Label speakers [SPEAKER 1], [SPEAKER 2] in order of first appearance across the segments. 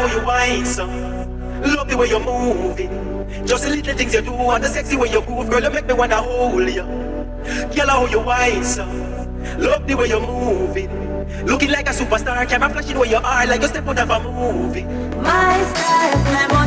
[SPEAKER 1] how you whine so. Love the way you're moving. Just the little things you do and the sexy way you move, girl, you make me wanna hold you. Girl, how you whine so. Love the way you're moving. Looking like a superstar, camera flashing where you are, like you step out of a movie.
[SPEAKER 2] My style,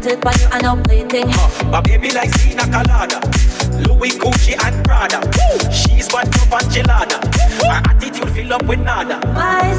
[SPEAKER 2] put it by you, I know plating.
[SPEAKER 1] My baby like Sina Colada, Louis Gucci and Prada. She's one of Angelada. Her attitude fill up with nada.
[SPEAKER 2] My